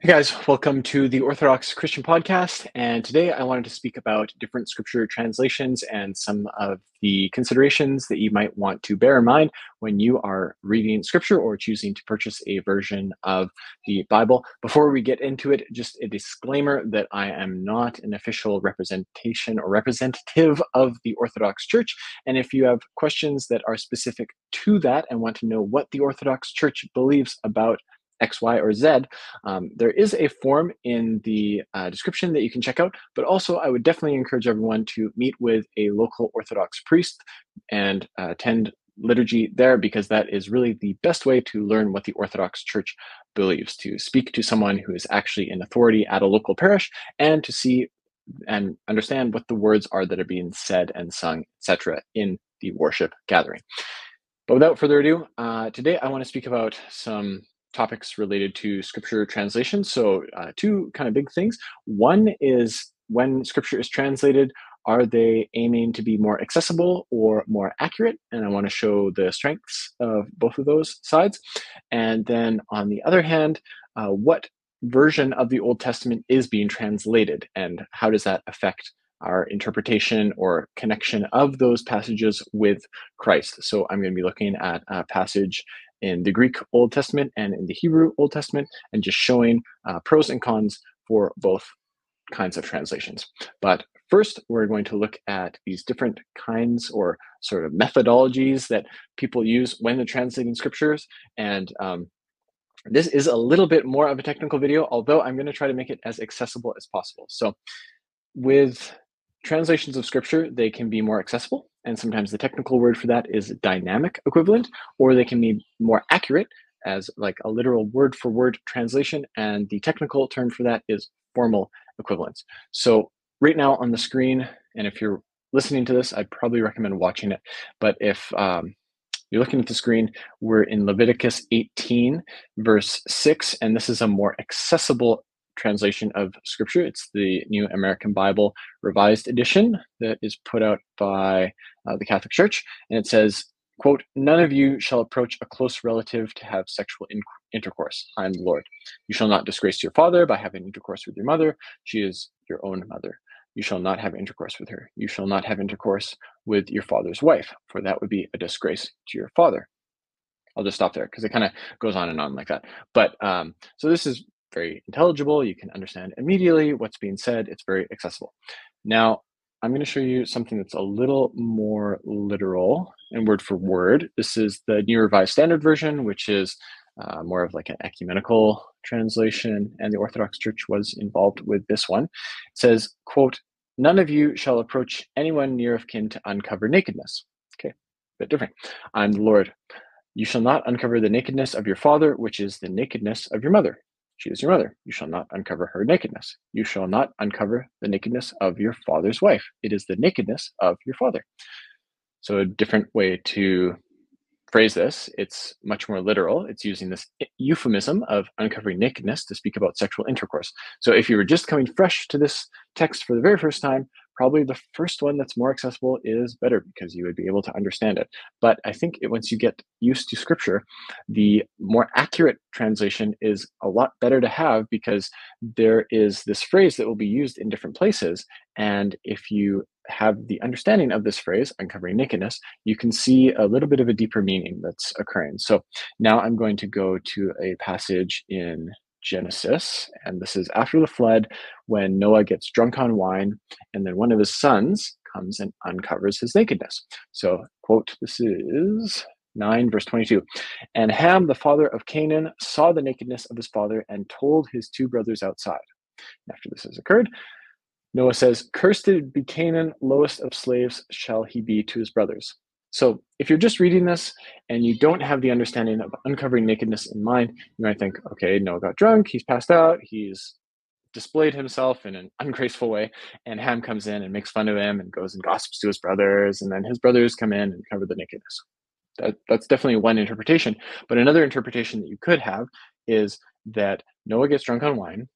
Hey guys, welcome to the Orthodox Christian Podcast. And today I wanted to speak about different scripture translations and some of the considerations that you might want to bear in mind when you are reading scripture or choosing to purchase a version of the Bible. Before we get into it, just a disclaimer that I am not an official representation or representative of the Orthodox Church. And if you have questions that are specific to that and want to know what the Orthodox Church believes about X, Y, or Z, um, there is a form in the uh, description that you can check out. But also, I would definitely encourage everyone to meet with a local Orthodox priest and uh, attend liturgy there because that is really the best way to learn what the Orthodox Church believes, to speak to someone who is actually in authority at a local parish and to see and understand what the words are that are being said and sung, etc., in the worship gathering. But without further ado, uh, today I want to speak about some topics related to scripture translation. So, uh, two kind of big things. One is when scripture is translated, are they aiming to be more accessible or more accurate? And I want to show the strengths of both of those sides. And then on the other hand, uh, what version of the Old Testament is being translated and how does that affect our interpretation or connection of those passages with Christ. So I'm going to be looking at a passage in the Greek Old Testament and in the Hebrew Old Testament, and just showing uh, pros and cons for both kinds of translations. But first, we're going to look at these different kinds or sort of methodologies that people use when they're translating scriptures. And um, this is a little bit more of a technical video, although I'm going to try to make it as accessible as possible. So, with translations of scripture, they can be more accessible. And sometimes the technical word for that is dynamic equivalent, or they can be more accurate as like a literal word for word translation. And the technical term for that is formal equivalence. So right now on the screen, and if you're listening to this, I'd probably recommend watching it. But if um, you're looking at the screen, we're in Leviticus 18, verse 6, and this is a more accessible translation of scripture. It's the New American Bible Revised Edition that is put out by uh, the Catholic Church. And it says, quote, none of you shall approach a close relative to have sexual in- intercourse. I am the Lord. You shall not disgrace your father by having intercourse with your mother. She is your own mother. You shall not have intercourse with her. You shall not have intercourse with your father's wife, for that would be a disgrace to your father. I'll just stop there because it kind of goes on and on like that. But um, so this is very intelligible. You can understand immediately what's being said. It's very accessible. Now, I'm going to show you something that's a little more literal and word for word. This is the New Revised Standard Version, which is uh, more of like an ecumenical translation, and the Orthodox Church was involved with this one. It says, quote, none of you shall approach anyone near of kin to uncover nakedness. Okay, a bit different. I'm the Lord. You shall not uncover the nakedness of your father, which is the nakedness of your mother. She is your mother. You shall not uncover her nakedness. You shall not uncover the nakedness of your father's wife. It is the nakedness of your father. So, a different way to phrase this, it's much more literal. It's using this euphemism of uncovering nakedness to speak about sexual intercourse. So, if you were just coming fresh to this text for the very first time, probably the first one that's more accessible is better because you would be able to understand it. But I think it, once you get used to scripture, the more accurate translation is a lot better to have because there is this phrase that will be used in different places. And if you have the understanding of this phrase, uncovering nakedness, you can see a little bit of a deeper meaning that's occurring. So now I'm going to go to a passage in Genesis, and this is after the flood when Noah gets drunk on wine, and then one of his sons comes and uncovers his nakedness. So, quote, this is 9, verse 22. And Ham, the father of Canaan, saw the nakedness of his father and told his two brothers outside. After this has occurred, Noah says, Cursed be Canaan, lowest of slaves shall he be to his brothers. So if you're just reading this and you don't have the understanding of uncovering nakedness in mind, you might think, okay, Noah got drunk, he's passed out, he's displayed himself in an ungraceful way, and Ham comes in and makes fun of him and goes and gossips to his brothers, and then his brothers come in and cover the nakedness. That, that's definitely one interpretation. But another interpretation that you could have is that Noah gets drunk on wine,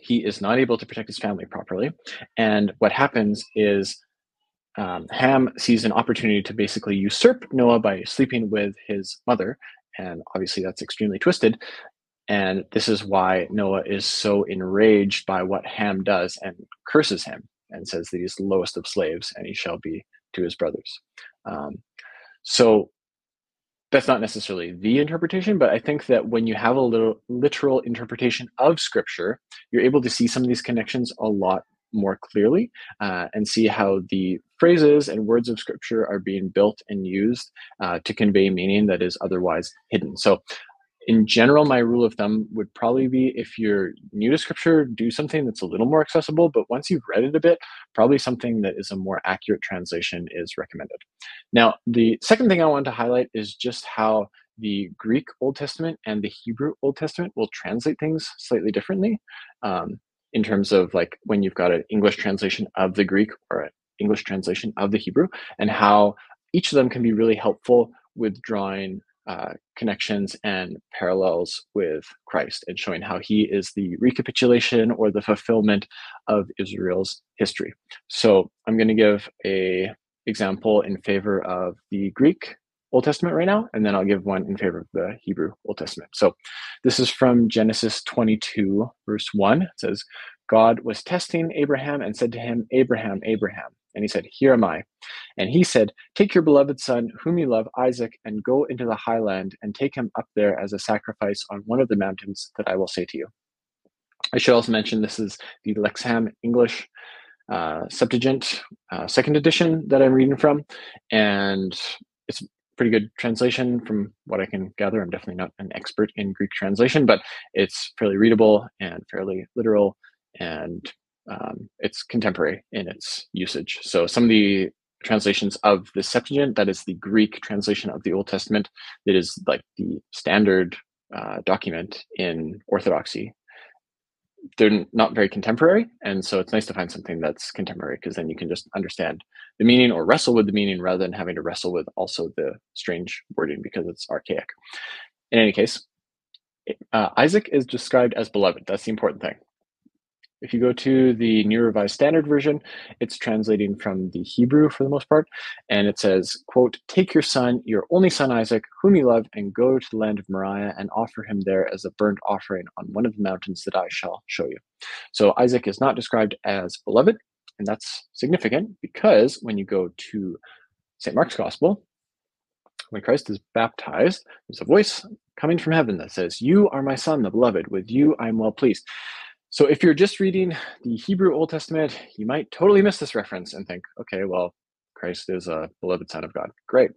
he is not able to protect his family properly, and what happens is um, Ham sees an opportunity to basically usurp Noah by sleeping with his mother, and obviously that's extremely twisted. And this is why Noah is so enraged by what Ham does and curses him and says that he's the lowest of slaves and he shall be to his brothers. Um, so that's not necessarily the interpretation, but I think that when you have a little literal interpretation of scripture, you're able to see some of these connections a lot more clearly uh, and see how the phrases and words of scripture are being built and used uh, to convey meaning that is otherwise hidden. So in general, my rule of thumb would probably be if you're new to scripture, do something that's a little more accessible. But once you've read it a bit, probably something that is a more accurate translation is recommended. Now, the second thing I want to highlight is just how the Greek Old Testament and the Hebrew Old Testament will translate things slightly differently um, in terms of like when you've got an English translation of the Greek or an English translation of the Hebrew, and how each of them can be really helpful with drawing uh, connections and parallels with Christ and showing how he is the recapitulation or the fulfillment of Israel's history. So I'm going to give a example in favor of the Greek Old Testament right now, and then I'll give one in favor of the Hebrew Old Testament. So this is from Genesis 22, verse 1. It says, God was testing Abraham and said to him, Abraham, Abraham. And he said, Here am I. And he said, Take your beloved son, whom you love, Isaac, and go into the highland and take him up there as a sacrifice on one of the mountains that I will say to you. I should also mention this is the Lexham English uh, Septuagint, uh, second edition that I'm reading from. And it's a pretty good translation from what I can gather. I'm definitely not an expert in Greek translation, but it's fairly readable and fairly literal and um, it's contemporary in its usage. So some of the translations of the Septuagint, that is the Greek translation of the Old Testament, that is like the standard uh, document in Orthodoxy. They're not very contemporary, and so it's nice to find something that's contemporary because then you can just understand the meaning or wrestle with the meaning rather than having to wrestle with also the strange wording because it's archaic. In any case, uh, Isaac is described as beloved. That's the important thing. If you go to the New Revised Standard Version, it's translating from the Hebrew for the most part, and it says, quote, Take your son, your only son Isaac, whom you love, and go to the land of Moriah and offer him there as a burnt offering on one of the mountains that I shall show you. So Isaac is not described as beloved, and that's significant because when you go to St. Mark's Gospel, when Christ is baptized, there's a voice coming from heaven that says, You are my son, the beloved. With you I am well pleased. So if you're just reading the Hebrew Old Testament, you might totally miss this reference and think, okay, well, Christ is a beloved Son of God. Great.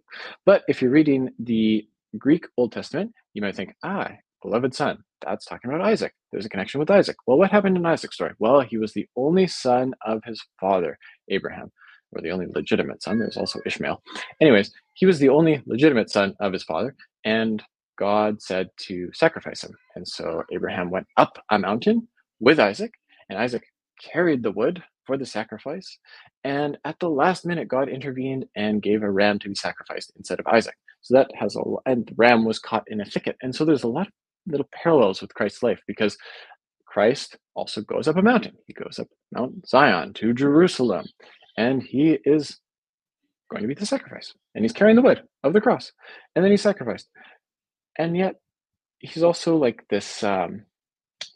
But if you're reading the Greek Old Testament, you might think, ah, beloved son, that's talking about Isaac. There's a connection with Isaac. Well, what happened in Isaac's story? Well, he was the only son of his father, Abraham, or the only legitimate son. There's also Ishmael. Anyways, he was the only legitimate son of his father, and God said to sacrifice him. And so Abraham went up a mountain with Isaac, and Isaac carried the wood for the sacrifice. And at the last minute, God intervened and gave a ram to be sacrificed instead of Isaac. So that has a and the ram was caught in a thicket. And so there's a lot of little parallels with Christ's life because Christ also goes up a mountain. He goes up Mount Zion to Jerusalem, and he is going to be the sacrifice. And he's carrying the wood of the cross. And then he's sacrificed. And yet he's also like this um,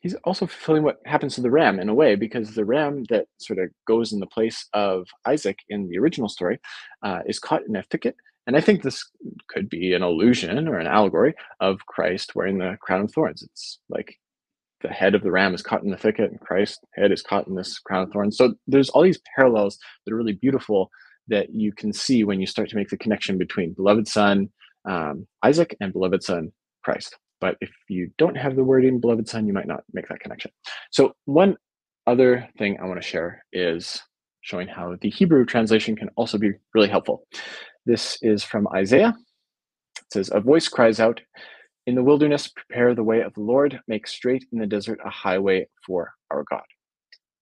he's also fulfilling what happens to the ram in a way because the ram that sort of goes in the place of Isaac in the original story uh, is caught in a thicket. And I think this could be an illusion or an allegory of Christ wearing the crown of thorns. It's like the head of the ram is caught in the thicket and Christ's head is caught in this crown of thorns. So there's all these parallels that are really beautiful that you can see when you start to make the connection between beloved son um, Isaac and beloved son Christ. But if you don't have the wording beloved son, you might not make that connection. So one other thing I want to share is showing how the Hebrew translation can also be really helpful. This is from Isaiah. It says, A voice cries out, In the wilderness, prepare the way of the Lord, make straight in the desert a highway for our God.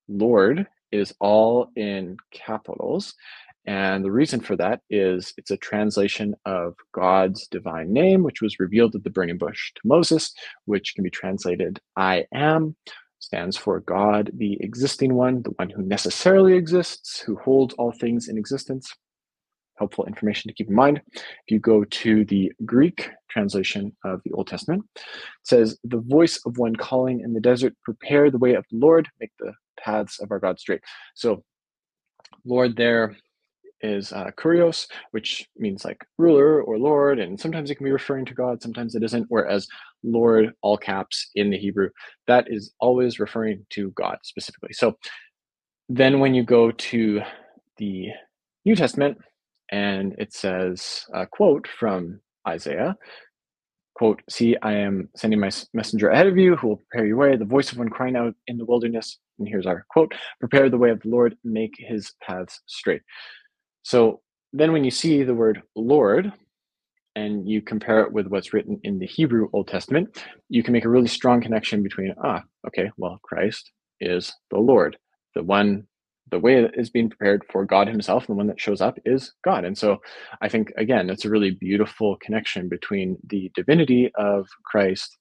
Lord is all in capitals, and the reason for that is it's a translation of God's divine name, which was revealed at the burning bush to Moses, which can be translated I am, stands for God, the existing one, the one who necessarily exists, who holds all things in existence. helpful information to keep in mind. If you go to the Greek translation of the Old Testament, it says, The voice of one calling in the desert, prepare the way of the Lord, make the paths of our God straight. So, Lord there is uh, kurios, which means like ruler or Lord, and sometimes it can be referring to God, sometimes it isn't. Whereas Lord, all caps in the Hebrew, that is always referring to God specifically. So then when you go to the New Testament, and it says a quote from Isaiah quote, See, I am sending my messenger ahead of you who will prepare your way, the voice of one crying out in the wilderness. And here's our quote Prepare the way of the Lord, make his paths straight. So then when you see the word Lord, and you compare it with what's written in the Hebrew Old Testament, you can make a really strong connection between, ah, okay, well, Christ is the Lord, the one the way that is being prepared for God Himself, and the one that shows up is God. And so I think, again, it's a really beautiful connection between the divinity of Christ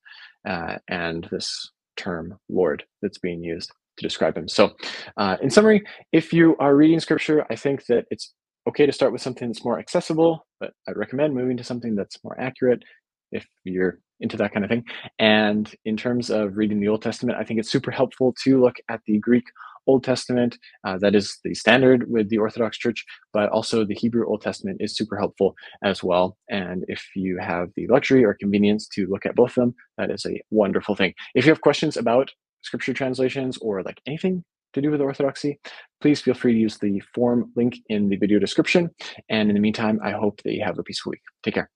uh, and this term Lord that's being used to describe Him. So, uh, in summary, if you are reading scripture, I think that it's okay to start with something that's more accessible, but I'd recommend moving to something that's more accurate if you're into that kind of thing. And in terms of reading the Old Testament, I think it's super helpful to look at the Greek Old Testament. Uh, that is the standard with the Orthodox Church, but also the Hebrew Old Testament is super helpful as well. And if you have the luxury or convenience to look at both of them, that is a wonderful thing. If you have questions about scripture translations or like anything to do with orthodoxy, please feel free to use the form link in the video description. And in the meantime, I hope that you have a peaceful week. Take care.